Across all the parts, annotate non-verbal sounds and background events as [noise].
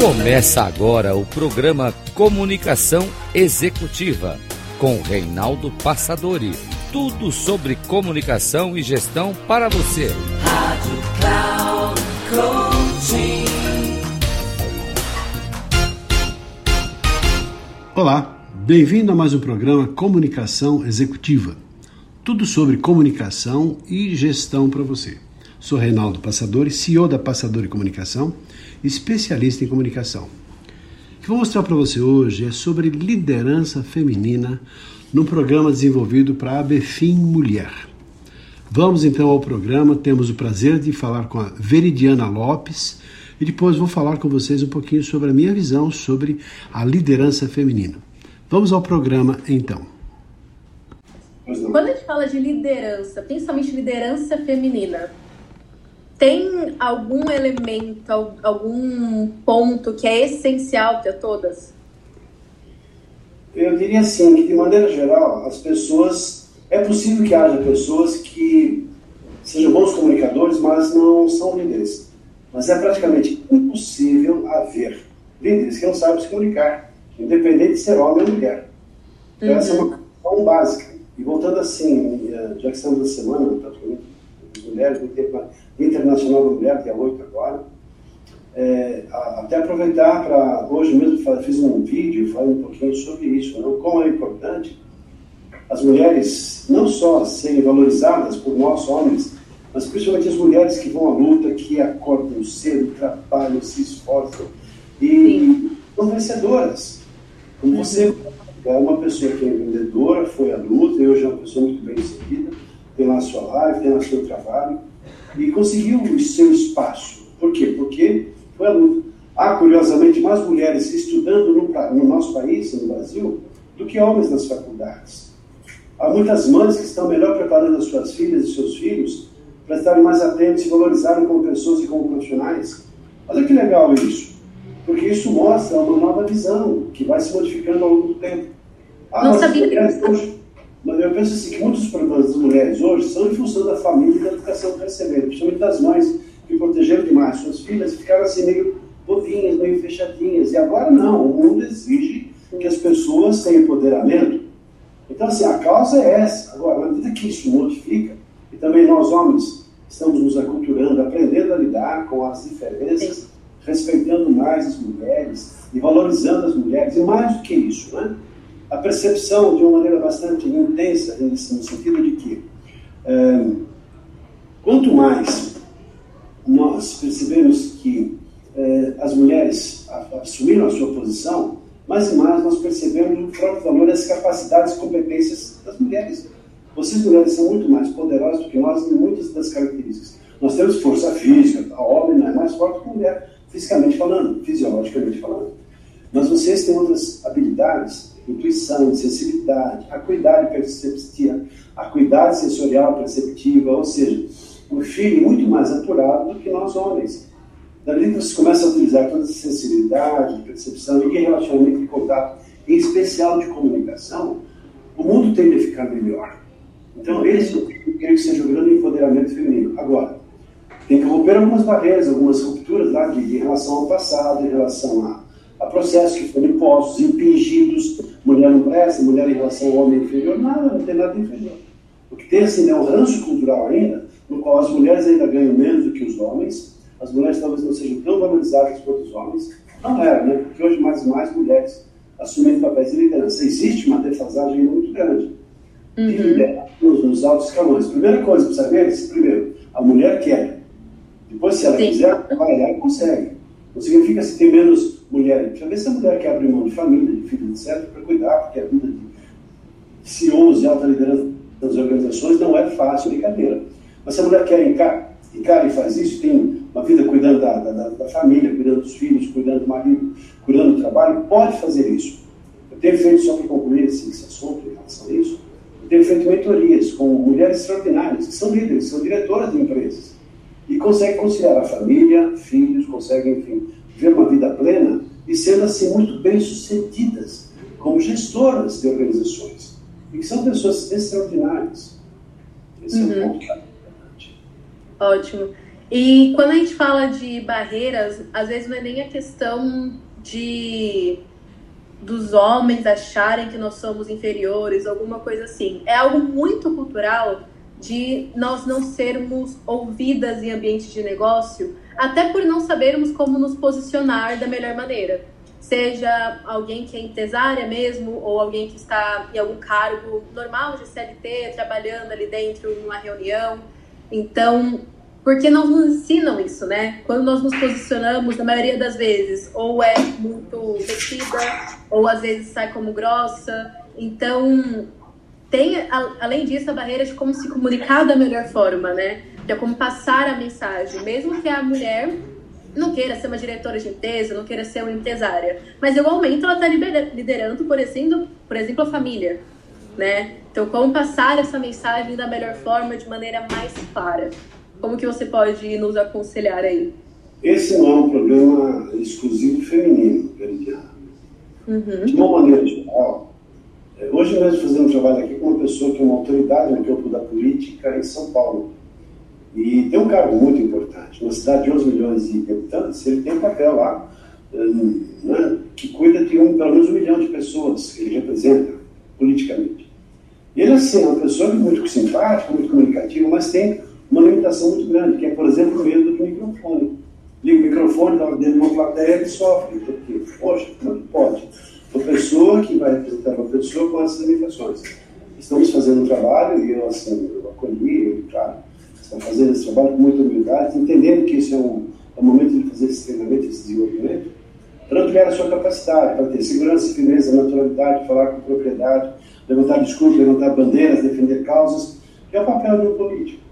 Começa agora o programa Comunicação Executiva com Reinaldo Passadori. Tudo sobre comunicação e gestão para você. Rádio Cloud Coaching. Olá, bem-vindo a mais um programa Comunicação Executiva. Tudo sobre comunicação e gestão para você. Sou Reinaldo Passadori, CEO da Passadori Comunicação, especialista em comunicação. O que vou mostrar para você hoje é sobre liderança feminina no programa desenvolvido para a Abefim Mulher. Vamos então ao programa, temos o prazer de falar com a Veridiana Lopes e depois vou falar com vocês um pouquinho sobre a minha visão sobre a liderança feminina. Vamos ao programa então. Quando a gente fala de liderança, principalmente liderança feminina, tem algum elemento, algum ponto que é essencial para todas? Eu diria assim, que de maneira geral, as pessoas. É possível que haja pessoas que sejam bons comunicadores, mas não são líderes. Mas é praticamente impossível haver líderes que não sabem se comunicar, independente de ser homem ou mulher. Então, uhum. essa é uma questão básica. E voltando assim, eh, já que estamos na semana, praticamente, mulheres, no internacional da mulher, dia 8 agora, é, até aproveitar para, hoje mesmo fiz um vídeo falando um pouquinho sobre isso, não? como é importante as mulheres não só serem valorizadas por nós homens, mas principalmente as mulheres que vão à luta, que acordam cedo, trabalham, se esforçam e são vencedoras. Como você é uma pessoa que é vendedora, foi à luta, e hoje é uma pessoa muito bem seguida, tem lá a sua live, tem lá o seu trabalho, e conseguiu o seu espaço. Por quê? Porque foi a luta. Há, curiosamente, mais mulheres estudando no, no nosso país, no Brasil, do que homens nas faculdades. Há muitas mães que estão melhor preparando as suas filhas e seus filhos para estarem mais atentos e valorizarem como pessoas e como profissionais. Olha que legal isso, porque isso mostra uma nova visão que vai se modificando ao longo do tempo. Ah, Não sabia mas eu penso assim, que muitos problemas das mulheres hoje são em função da família e da educação que receberam, principalmente das mães que protegeram demais suas filhas e ficaram assim meio bovinhas, meio fechadinhas. E agora não, o mundo exige que as pessoas tenham empoderamento. Então, assim, a causa é essa. Agora, à medida que isso modifica, e também nós homens estamos nos aculturando, aprendendo a lidar com as diferenças, respeitando mais as mulheres e valorizando as mulheres, e mais do que isso, né? A percepção de uma maneira bastante intensa, no sentido de que é, quanto mais nós percebemos que é, as mulheres assumiram a sua posição, mais e mais nós percebemos o próprio valor das capacidades e competências das mulheres. Vocês, mulheres, são muito mais poderosas do que nós em muitas das características. Nós temos força física, a homem não é mais forte que a mulher, fisicamente falando, fisiologicamente falando. Mas vocês têm outras habilidades intuição, sensibilidade, acuidade perceptiva, acuidade sensorial perceptiva, ou seja, um feeling muito mais apurado do que nós homens. Da medida que você começa a utilizar toda essa sensibilidade, percepção e relacionamento de contato, em especial de comunicação, o mundo tende a ficar melhor. Então, esse eu quero que seja o grande empoderamento feminino. Agora, tem que romper algumas barreiras, algumas rupturas lá de, em relação ao passado, em relação a a processos que foram impostos, impingidos, mulher não presta, mulher em relação ao homem inferior, nada, não tem nada de inferior. O que tem assim é um ranço cultural ainda, no qual as mulheres ainda ganham menos do que os homens, as mulheres talvez não sejam tão valorizadas quanto os homens, não era, né? Porque hoje mais e mais mulheres assumem papéis de liderança. Existe uma defasagem muito grande uhum. liderança nos, nos altos escalões. Primeira coisa para saber, primeiro, a mulher quer. Depois, se ela Sim. quiser, e consegue. Não significa se tem menos mulher. Deixa eu ver se a mulher quer abrir mão de família, de filhos, etc., para cuidar, porque a vida de CEOs e alta liderança das organizações não é fácil, brincadeira. Mas se a mulher quer encarar, encara e faz isso, tem uma vida cuidando da, da, da, família, cuidando dos filhos, cuidando do marido, cuidando do trabalho, pode fazer isso. Eu tenho feito, só para concluir esse, esse assunto em relação a isso, eu tenho feito mentorias com mulheres extraordinárias, que são líderes, são diretoras de empresas, e conseguem conciliar a família, filhos, conseguem, enfim, viver uma vida plena e sendo assim muito bem sucedidas como gestoras de organizações. E que são pessoas extraordinárias. Esse uhum. é o ponto que é importante. Ótimo. E quando a gente fala de barreiras, às vezes não é nem a questão de dos homens acharem que nós somos inferiores, alguma coisa assim. É algo muito cultural de nós não sermos ouvidas em ambiente de negócio, até por não sabermos como nos posicionar da melhor maneira. Seja alguém que é empresária mesmo, ou alguém que está em algum cargo normal de CLT, trabalhando ali dentro numa reunião. Então, porque não nos ensinam isso, né? Quando nós nos posicionamos, na maioria das vezes, ou é muito metida, ou às vezes sai como grossa. Então, tem, além disso, a barreira de como se comunicar da melhor forma, né? De como passar a mensagem. Mesmo que a mulher não queira ser uma diretora de empresa, não queira ser uma empresária. Mas, igualmente, ela está liderando, por exemplo, por exemplo, a família, né? Então, como passar essa mensagem da melhor forma, de maneira mais clara. Como que você pode nos aconselhar aí? Esse não é um programa exclusivo feminino, Veridiana. Uhum. De uma maneira geral, hoje mesmo fazendo um trabalho aqui com uma pessoa que é uma autoridade no campo da política em São Paulo. E tem um cargo muito importante. Uma cidade de 11 milhões de habitantes, ele tem um papel lá eh, né, que cuida de um, pelo menos um milhão de pessoas que ele representa politicamente. E ele, assim, é uma pessoa muito simpática, muito comunicativa, mas tem uma limitação muito grande, que é, por exemplo, o medo do microfone. Liga o microfone, dá dentro de uma plateia, ele sofre, porque, poxa, como pode? Pessoa que vai representar uma pessoa com essas limitações. Estamos fazendo um trabalho, e eu, assim, eu acolhi, eu, claro, estamos fazendo esse trabalho com muita humildade, entendendo que isso é um, é um momento de fazer esse treinamento, esse desenvolvimento, para ampliar a sua capacidade, para ter segurança, firmeza, naturalidade, falar com propriedade, levantar discursos, levantar bandeiras, defender causas, que é o papel do político.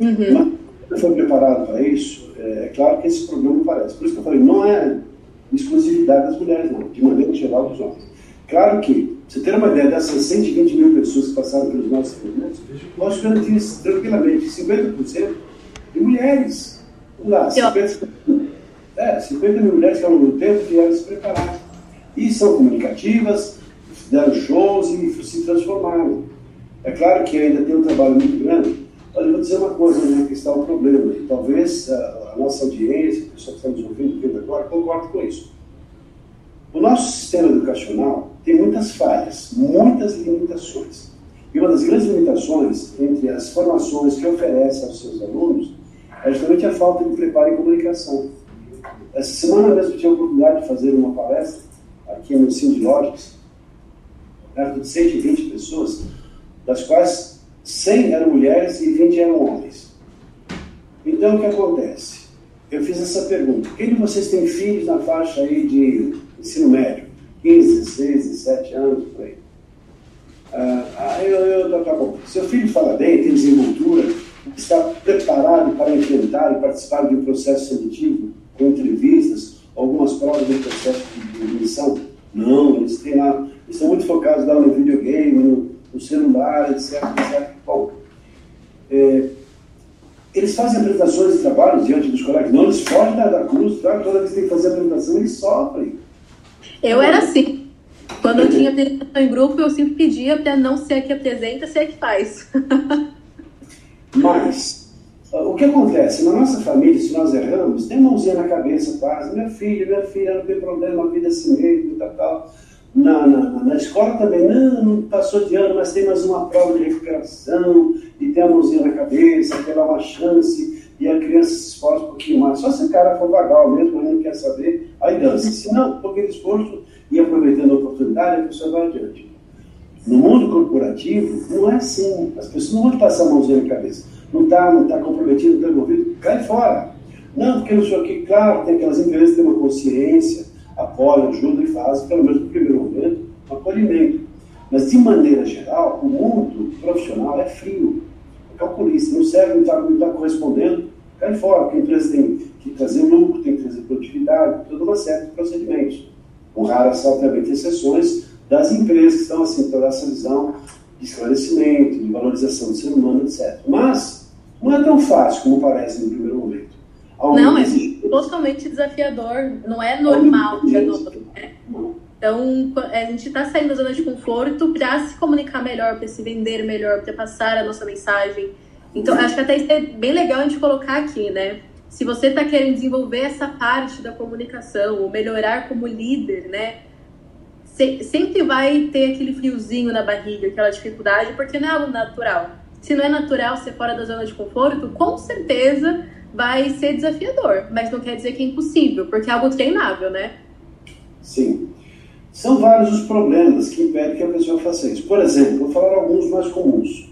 Uhum. Mas foi preparado para isso, é, é, claro que esse problema aparece. Por isso que eu falei, não é exclusividade das mulheres, não, de maneira geral dos homens. Claro que, você ter uma ideia dessas 120 mil pessoas que passaram pelos nossos treinamentos, nós garantimos tranquilamente 50% de mulheres. Vamos lá, 50, é, 50 mil mulheres que ao longo do tempo vieram se preparar. E são comunicativas, deram shows e se transformaram. É claro que ainda tem um trabalho muito grande, Olha, eu vou dizer uma coisa, né, que está o um problema, talvez a, a, nossa audiência, o pessoal que está nos ouvindo agora, concorde com isso. O nosso sistema educacional tem muitas falhas, muitas limitações. E uma das grandes limitações entre as formações que oferece aos seus alunos é justamente a falta de preparo em comunicação. Essa semana mesmo eu tive a oportunidade de fazer uma palestra aqui no ensino de lógicas, perto de 120 pessoas, das quais 100 eram mulheres e 20 eram homens. Então, o que acontece? Eu fiz essa pergunta. Quem de vocês tem filhos na faixa aí de ensino médio? 15, 16, 17 anos, por aí. Ah, eu, eu, tá bom. Seu filho fala bem, tem desenvoltura, está preparado para enfrentar e participar de um processo seletivo, com entrevistas, algumas provas do processo de admissão? Não, eles têm lá, eles estão muito focados lá no videogame, no, no celular, etc, etc. Bom, é, eles fazem apresentações de trabalho diante dos colegas, não, eles fogem da, da cruz, tá? toda vez que tem que fazer apresentação, eles sofrem. Eu era assim. Quando eu tinha apresentação em grupo, eu sempre pedia para não ser a que apresenta, ser a que faz. [laughs] Mas, o que acontece? Na nossa família, se nós erramos, tem mãozinha na cabeça quase, minha filha, minha filha, não tem problema, a vida é assim mesmo, tal, tal. Na, na, na, escola também, não, passou de ano, mas tem mais uma prova de recuperação, e tem a mãozinha na cabeça, quer dar uma chance, e a criança se esforça um pouquinho mais. Só se o cara for vagal mesmo, mas não quer saber, aí dança. Se não, por aquele esforço e aproveitando a oportunidade, a pessoa vai adiante. No mundo corporativo, não é assim. As pessoas não vão te passar a mãozinha na cabeça. Não está não tá comprometido, não está envolvido, cai fora. Não, porque não sei o que, claro, tem aquelas empresas que têm uma consciência, apoiam, ajudam e fazem, pelo menos no primeiro momento, um acolhimento. Mas, de maneira geral, o mundo profissional é frio, é calculista, não serve, não está tá correspondendo, cai fora, porque a empresa tem que trazer lucro, tem que trazer produtividade, toda uma série de procedimentos. Com raras, obviamente, exceções das empresas que estão assim, toda essa visão de esclarecimento, de valorização do ser humano, etc. Mas não é tão fácil como parece no primeiro momento. Não, é totalmente desafiador, não é normal né? Então, a gente está saindo da zona de conforto para se comunicar melhor, para se vender melhor, para passar a nossa mensagem. Então, acho que até isso é bem legal a gente colocar aqui, né? Se você está querendo desenvolver essa parte da comunicação, ou melhorar como líder, né? sempre vai ter aquele friozinho na barriga, aquela dificuldade, porque não é algo natural. Se não é natural ser fora da zona de conforto, com certeza vai ser desafiador, mas não quer dizer que é impossível, porque é algo treinável, né? Sim. São vários os problemas que impedem que a pessoa faça isso. Por exemplo, vou falar alguns mais comuns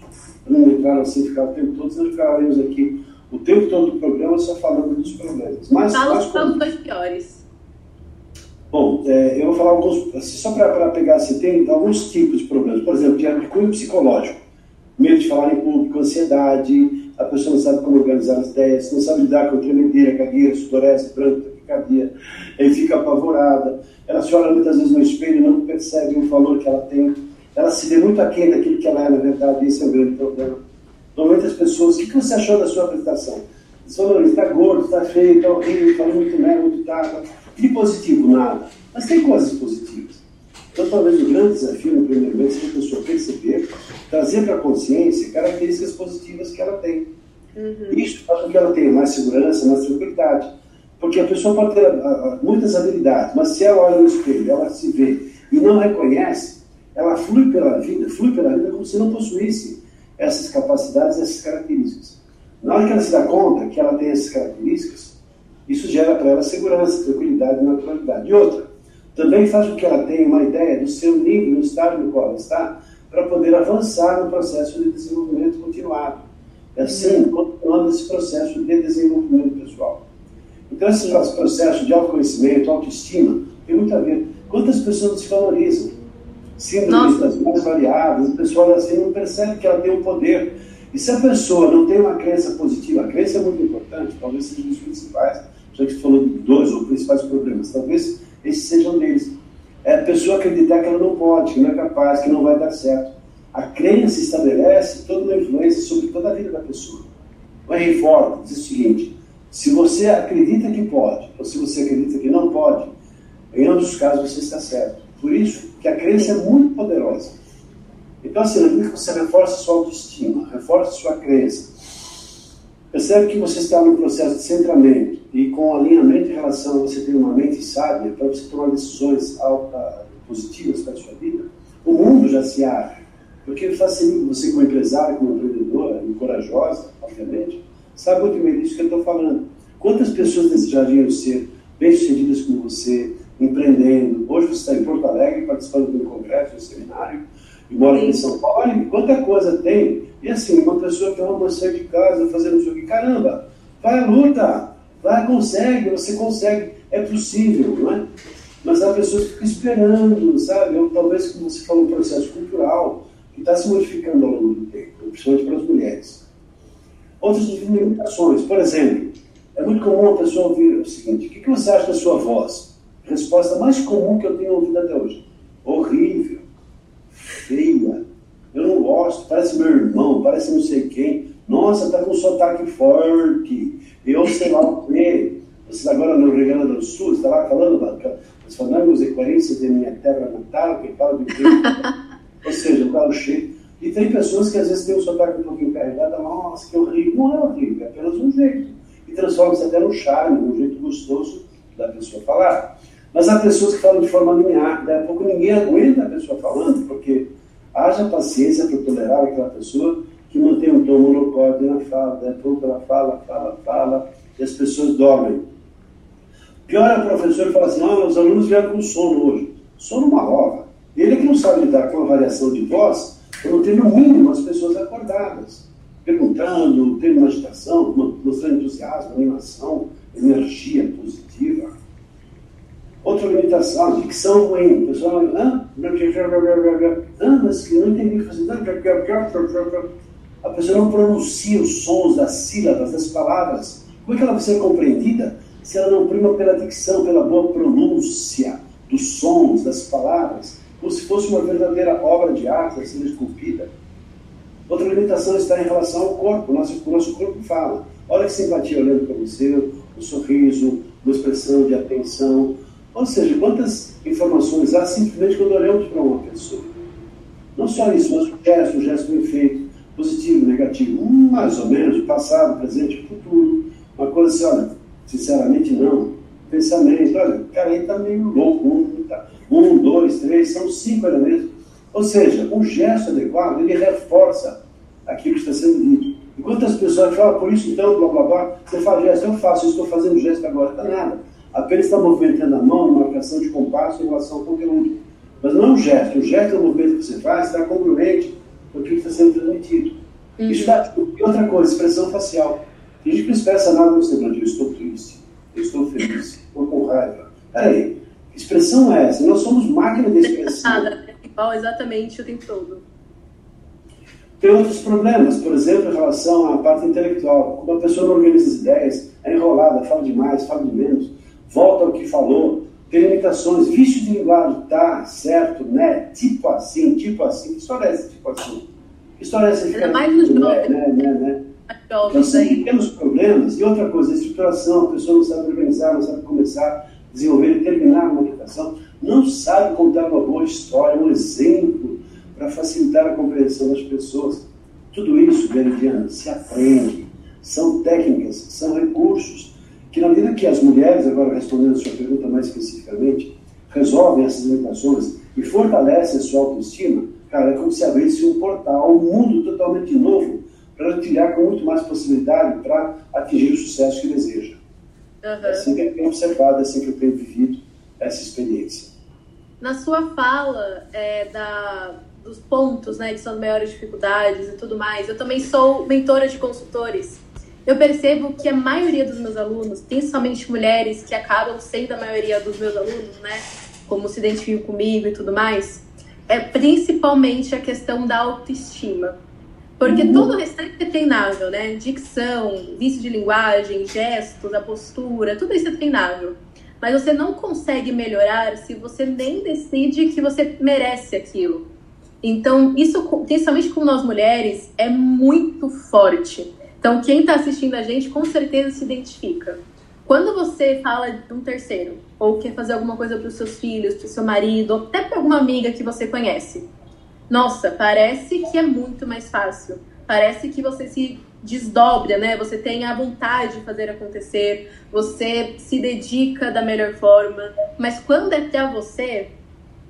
não entrar assim, ficar o tempo todo, senão ficaremos aqui o tempo todo do programa só falando dos problemas. Mas, Fala os dois piores. Bom, é, eu vou falar alguns, assim, só para pegar assim, tem alguns tipos de problemas. Por exemplo, de cunho psicológico. Medo de falar em público, ansiedade, a pessoa não sabe como organizar as ideias, não sabe lidar com tremedeira, gagueira, sudorese, branco, taquicardia, aí fica apavorada. Ela se olha muitas vezes no espelho e não percebe o valor que ela tem ela se vê muito aquém daquilo que ela é, na verdade, esse é o grande problema. Normalmente as pessoas, o que você achou da sua apresentação? Você falou, está gordo, está feio, está horrível, está muito merda, muito tarde. De positivo, nada. Mas tem coisas positivas. Então, talvez o grande desafio, no primeiro momento, seja a pessoa perceber, trazer para a consciência características positivas que ela tem. Uhum. Isso faz com que ela tenha mais segurança, mais tranquilidade. Porque a pessoa pode ter uh, muitas habilidades, mas se ela olha no espelho, ela se vê e não reconhece, ela flui pela vida, flui pela vida como se não possuísse essas capacidades, essas características. Na hora que ela se dá conta que ela tem essas características, isso gera para ela segurança, tranquilidade e naturalidade. E outra, também faz com que ela tenha uma ideia do seu nível, no estado no qual ela está, para poder avançar no processo de desenvolvimento continuado. É assim, uhum. continuando esse processo de desenvolvimento pessoal. Então, esse processo de autoconhecimento, autoestima, tem muito a ver. Quantas pessoas se valorizam? síndromes das mais variáveis, a pessoa assim não percebe que ela tem um poder. E se a pessoa não tem uma crença positiva, a crença é muito importante, talvez seja um dos principais, já que falou de dois ou principais problemas, talvez esses sejam deles. É a pessoa acreditar que ela não pode, que não é capaz, que não vai dar certo. A crença estabelece toda uma influência sobre toda a vida da pessoa. O Henry Ford diz o seguinte: se você acredita que pode, ou se você acredita que não pode, em ambos os casos você está certo. Por isso que a crença é muito poderosa. Então, assim, que você reforça sua autoestima, reforça sua crença. Percebe que você está num processo de centramento e com alinhamento em relação a você ter uma mente sábia para você tomar decisões alta, positivas para a sua vida, o mundo já se abre. Porque facilita você, como empresário, como empreendedora e corajosa, obviamente, sabe muito bem disso que eu estou falando. Quantas pessoas desejariam ser bem-sucedidas como você, empreendendo. Hoje você está em Porto Alegre participando de um congresso, de um seminário, e mora aqui em São Paulo. Olha quanta coisa tem. E assim, uma pessoa que ama sair de casa, fazendo isso aqui, caramba, vai à luta, vai, consegue, você consegue, é possível, não é? Mas há pessoas que ficam esperando, sabe? Ou talvez, como você falou, um processo cultural que está se modificando ao longo do tempo, principalmente para as mulheres. Outras limitações, por exemplo, é muito comum a pessoa ouvir o seguinte: o que você acha da sua voz? Resposta mais comum que eu tenho ouvido até hoje. Horrível. Feia. Gosto. Parece meu irmão, parece não sei quem. Nossa, tá com um sotaque forte. Eu sei lá o quê. Vocês agora no Rio Grande do Sul, está lá falando os fanangos e coerências de minha terra natal, que fala de [laughs] Ou seja, um carro cheio. E tem pessoas que às vezes têm um sotaque um pouquinho carregado, nossa, que horrível. Não é horrível, é apenas um jeito. E transforma-se até num charme, num jeito gostoso da pessoa falar. Mas há pessoas que falam de forma linear, daí a pouco ninguém aguenta a pessoa falando, porque haja paciência para tolerar aquela pessoa que mantém um tom monocórdio na fala, a pouco ela fala, fala, fala, e as pessoas dormem. Pior é o professor fala assim, não, os alunos vieram com sono hoje. Sono uma hora. Ele é que não sabe lidar com a variação de voz, não tem no mínimo as pessoas acordadas, perguntando, tendo uma agitação, mostrando entusiasmo, animação, energia positiva. Outra limitação, dicção ruim. O pessoal, ah, mas que não entendi. A pessoa não pronuncia os sons das sílabas, das palavras. Como é que ela vai ser compreendida se ela não prima pela dicção, pela boa pronúncia dos sons, das palavras? Como se fosse uma verdadeira obra de arte a ser esculpida. Outra limitação está em relação ao corpo. O nosso, o nosso corpo fala. Olha que simpatia olhando para você, o um sorriso, uma expressão de atenção, ou seja, quantas informações há simplesmente quando olhamos para uma pessoa. Não só isso, mas o gesto, o gesto bem feito, positivo, negativo. Mais ou menos, passado, presente futuro. Uma coisa assim, olha, sinceramente não. Pensamento, olha, o cara aí tá meio louco. Um, tá, um, dois, três, são cinco elementos. Ou seja, um gesto adequado, ele reforça aquilo que está sendo dito. Enquanto as pessoas falam, ah, por isso então, blá blá blá, você faz gesto, eu faço, eu estou fazendo gesto agora, está nada. Apenas está movimentando a mão, marcação de compasso em relação ao conteúdo. Mas não é um gesto, o gesto é o movimento que você faz, está congruente com aquilo que está sendo transmitido. Uhum. Está, e outra coisa, expressão facial. Tem gente que não expressa nada no semblante, eu estou triste, eu estou feliz, estou com raiva. Peraí, que expressão é essa? Nós somos máquina de expressão. [laughs] Nada, é igual exatamente o tempo todo. Tem outros problemas, por exemplo, em relação à parte intelectual. Quando a pessoa não organiza as ideias, é enrolada, fala demais, fala de menos, volta ao que falou, tem limitações, vício de linguagem, tá, certo, né, tipo assim, tipo assim. Que história é essa, tipo assim? Que história é essa? Ainda mais nos jovens. Né, né, né, Então, sempre temos problemas. E outra coisa, a estruturação, a pessoa não sabe organizar, não sabe começar, desenvolver e terminar uma comunicação, não sabe contar uma boa história, um exemplo para facilitar a compreensão das pessoas. Tudo isso, Veridiana, se aprende. São técnicas, são recursos que, na medida que as mulheres, agora respondendo a sua pergunta mais especificamente, resolvem essas limitações e fortalecem a sua autoestima, cara, é como se abrisse um portal, um mundo totalmente novo para trilhar com muito mais possibilidade para atingir o sucesso que deseja. Uhum. É assim que eu tenho observado, é assim que eu tenho vivido essa experiência. Na sua fala é, da, dos pontos, né, que são maiores dificuldades e tudo mais, eu também sou mentora de consultores eu percebo que a maioria dos meus alunos, principalmente mulheres que acabam sendo a maioria dos meus alunos, né, como se identificam comigo e tudo mais, é principalmente a questão da autoestima. Porque uhum. todo o restante é treinável, né? Dicção, vício de linguagem, gestos, a postura, tudo isso é treinável. Mas você não consegue melhorar se você nem decide que você merece aquilo. Então, isso, principalmente com nós mulheres, é muito forte. Então, quem está assistindo a gente com certeza se identifica. Quando você fala de um terceiro, ou quer fazer alguma coisa para os seus filhos, para o seu marido, ou até para alguma amiga que você conhece, nossa, parece que é muito mais fácil. Parece que você se desdobra, né? Você tem a vontade de fazer acontecer, você se dedica da melhor forma. Mas quando é para você,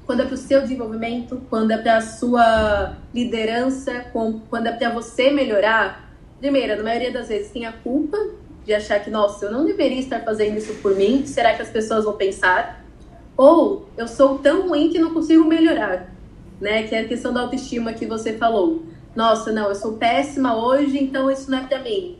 quando é para o seu desenvolvimento, quando é para a sua liderança, quando é para você melhorar, primeiro, na maioria das vezes tem a culpa de achar que, nossa, eu não deveria estar fazendo isso por mim, será que as pessoas vão pensar? Ou eu sou tão ruim que não consigo melhorar, né? Que é a questão da autoestima que você falou. Nossa, não, eu sou péssima hoje, então isso não é para mim.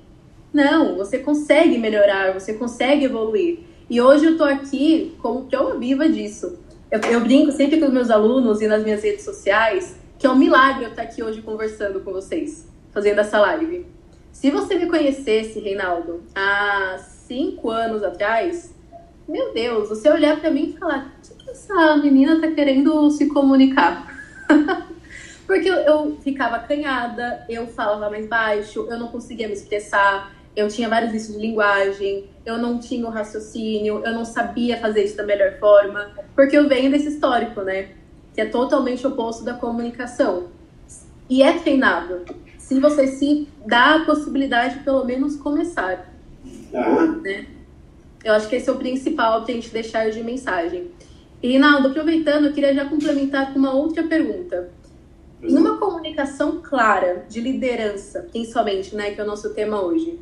Não, você consegue melhorar, você consegue evoluir. E hoje eu tô aqui como prova viva disso. Eu, eu, brinco sempre com os meus alunos e nas minhas redes sociais que é um milagre eu estar aqui hoje conversando com vocês, fazendo essa live. Se você me conhecesse, Reinaldo, há cinco anos atrás, meu Deus, você olhar para mim e falar: o que, que essa menina tá querendo se comunicar? [laughs] Porque eu, ficava acanhada, eu falava mais baixo, eu não conseguia me expressar, eu tinha vários vícios de linguagem, eu não tinha o raciocínio, eu não sabia fazer isso da melhor forma, porque eu venho desse histórico, né? Que é totalmente oposto da comunicação. E é treinável se você se dá a possibilidade de pelo menos começar. Né? Eu acho que esse é o principal para a gente deixar de mensagem. E, Rinaldo, aproveitando, eu queria já complementar com uma outra pergunta. Numa comunicação clara, de liderança, principalmente, né, que é o nosso tema hoje,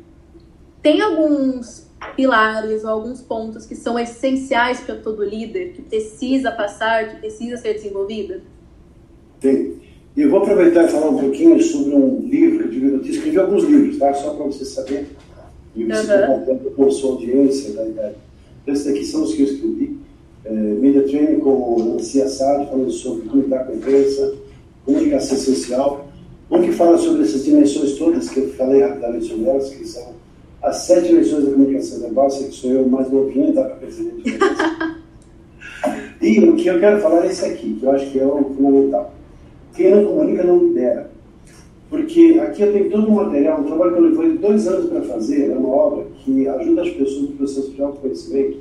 tem alguns pilares ou alguns pontos que são essenciais para todo líder, que precisa passar, que precisa ser desenvolvida? Tem. E eu vou aproveitar e falar um pouquinho sobre um livro que eu escrevi alguns livros, tá? Só para você saber. E você uhum. com a sua audiência da idade. Esses daqui são os que eu escrevi. É, Media Training com Nancy Assad, falando sobre como lidar com a imprensa, comunicação essencial. Um que fala sobre essas dimensões todas, que eu falei rapidamente sobre elas, que são as sete dimensões da comunicação verbal, que sou eu mais novinho, dá para perceber a diferença. [laughs] e o que eu quero falar é esse aqui, que eu acho que é o fundamental quem não comunica não lidera. Porque aqui eu tenho todo um material, um trabalho que eu levei dois anos para fazer, é uma obra que ajuda as pessoas no processo de autoconhecimento.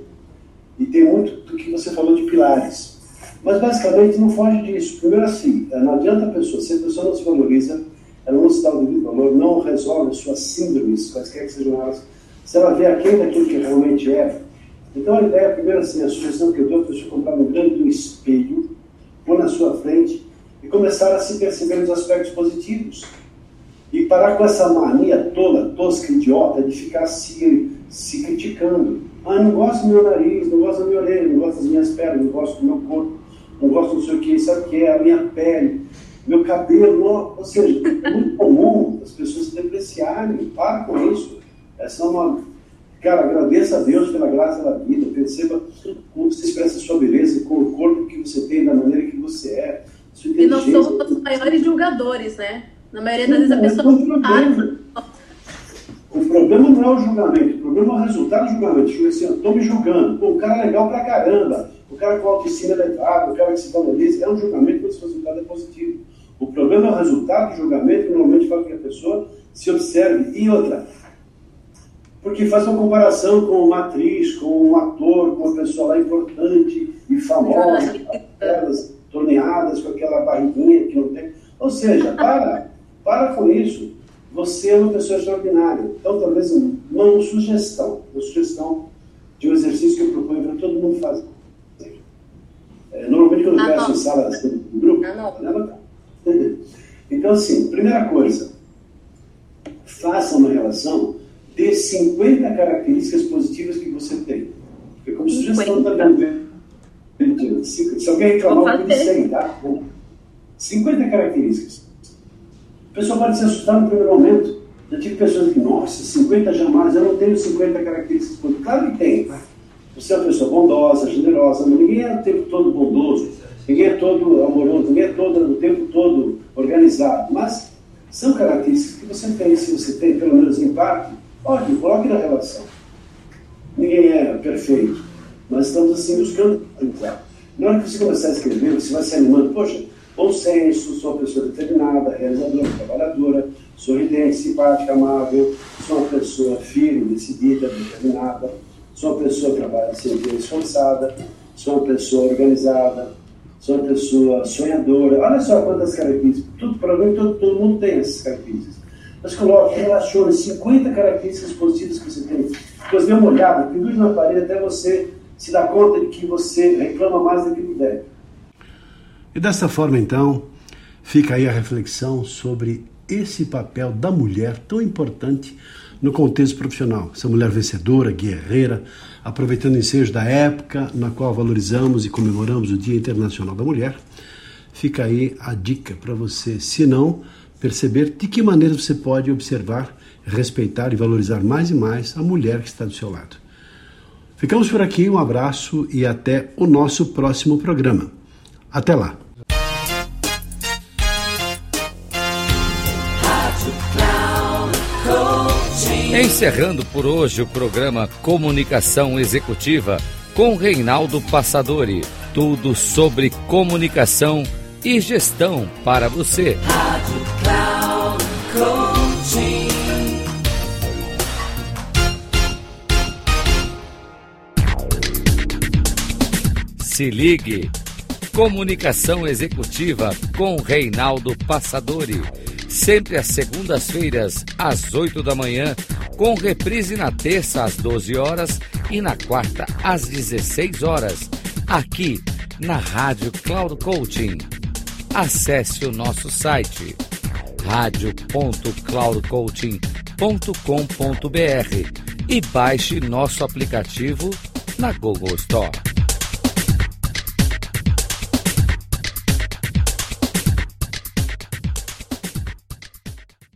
E tem muito do que você falou de pilares. Mas basicamente não foge disso. Primeiro assim, eh, não adianta a pessoa, se a pessoa não se valoriza, ela não se dá o devido valor, não resolve suas síndromes, quaisquer que sejam elas, se ela vê aquele daquilo que realmente é. Então a ideia, primeiro assim, a sugestão que eu dou é você comprar um grande espelho, pôr na sua frente e começar a se perceber nos aspectos positivos. E parar com essa mania toda, tosca, idiota, de ficar se, se criticando. Ah, não gosto do meu nariz, não gosto da minha orelha, não gosto das minhas pernas, não gosto do meu corpo, não gosto do sei o que, sabe o que é? A minha pele, meu cabelo. Ou seja, é muito comum as pessoas se depreciarem. Para com isso. Essa é uma. Cara, agradeça a Deus pela graça da vida. Perceba como você expressa a sua beleza, com o corpo que você tem, da maneira que você é. E nós somos os maiores julgadores, né? Na maioria das vezes a pessoa não sabe. O problema não é o julgamento, o problema é o resultado do julgamento. Tipo assim, estou me julgando. Pô, o cara é legal pra caramba. O cara com autoestima elevada, o cara que se valoriza. É um julgamento quando o resultado é positivo. O problema é o resultado do julgamento que normalmente faz com que a pessoa se observe. E outra, porque faz uma comparação com uma atriz, com um ator, com uma pessoa lá importante e famosa, torneadas com aquela barriguinha que não tem. Ou seja, para, para com isso. Você é uma pessoa extraordinária. Então, talvez uma sugestão, uma sugestão de um exercício que eu proponho para todo mundo fazer. É, normalmente, quando eu ah, peço em sala assim, em grupo, ah, [laughs] Então, assim, primeira coisa, faça uma relação de 50 características positivas que você tem. Porque como sugestão também, se alguém reclamar, eu sei, tá? 50 características. A pessoa pode se assustar no primeiro momento. Já tive pessoas que, nossa, 50 jamais, eu não tenho 50 características. Claro que tem. Você é uma pessoa bondosa, generosa, mas ninguém é o tempo todo bondoso, ninguém é todo amoroso, ninguém é todo, o tempo todo organizado. Mas são características que você tem. Se você tem pelo menos empate, ótimo, coloque na relação. Ninguém é perfeito, mas estamos assim buscando. Na hora que você começar a escrever, você vai se animando, poxa, bom senso, sou uma pessoa determinada, realizadora, trabalhadora, sorridente, simpática, amável, sou uma pessoa firme, decidida, determinada, sou uma pessoa que trabalha sempre esforçada, sou uma pessoa organizada, sou uma pessoa sonhadora. Olha só quantas características. Tudo, mim, todo, todo mundo tem essas características. Mas coloque, relacione 50 características positivas que você tem. Depois dê uma olhada, pendure na parede até você se dar conta de que você reclama mais do que deve. E dessa forma, então, fica aí a reflexão sobre esse papel da mulher tão importante no contexto profissional. Essa mulher vencedora, guerreira, aproveitando o ensejo da época na qual valorizamos e comemoramos o Dia Internacional da Mulher, fica aí a dica para você, se não, perceber de que maneira você pode observar, respeitar e valorizar mais e mais a mulher que está do seu lado. Ficamos por aqui, um abraço e até o nosso próximo programa. Até lá! Encerrando por hoje o programa Comunicação Executiva com Reinaldo Passadori. Tudo sobre comunicação e gestão para você. Rádio Cloud Se ligue. Comunicação Executiva com Reinaldo Passadori. Sempre às segundas-feiras, às 8 da manhã com reprise na terça às 12 horas e na quarta às 16 horas, aqui na Rádio Cloud Coaching. Acesse o nosso site radio.cloudcoaching.com.br e baixe nosso aplicativo na Google Store.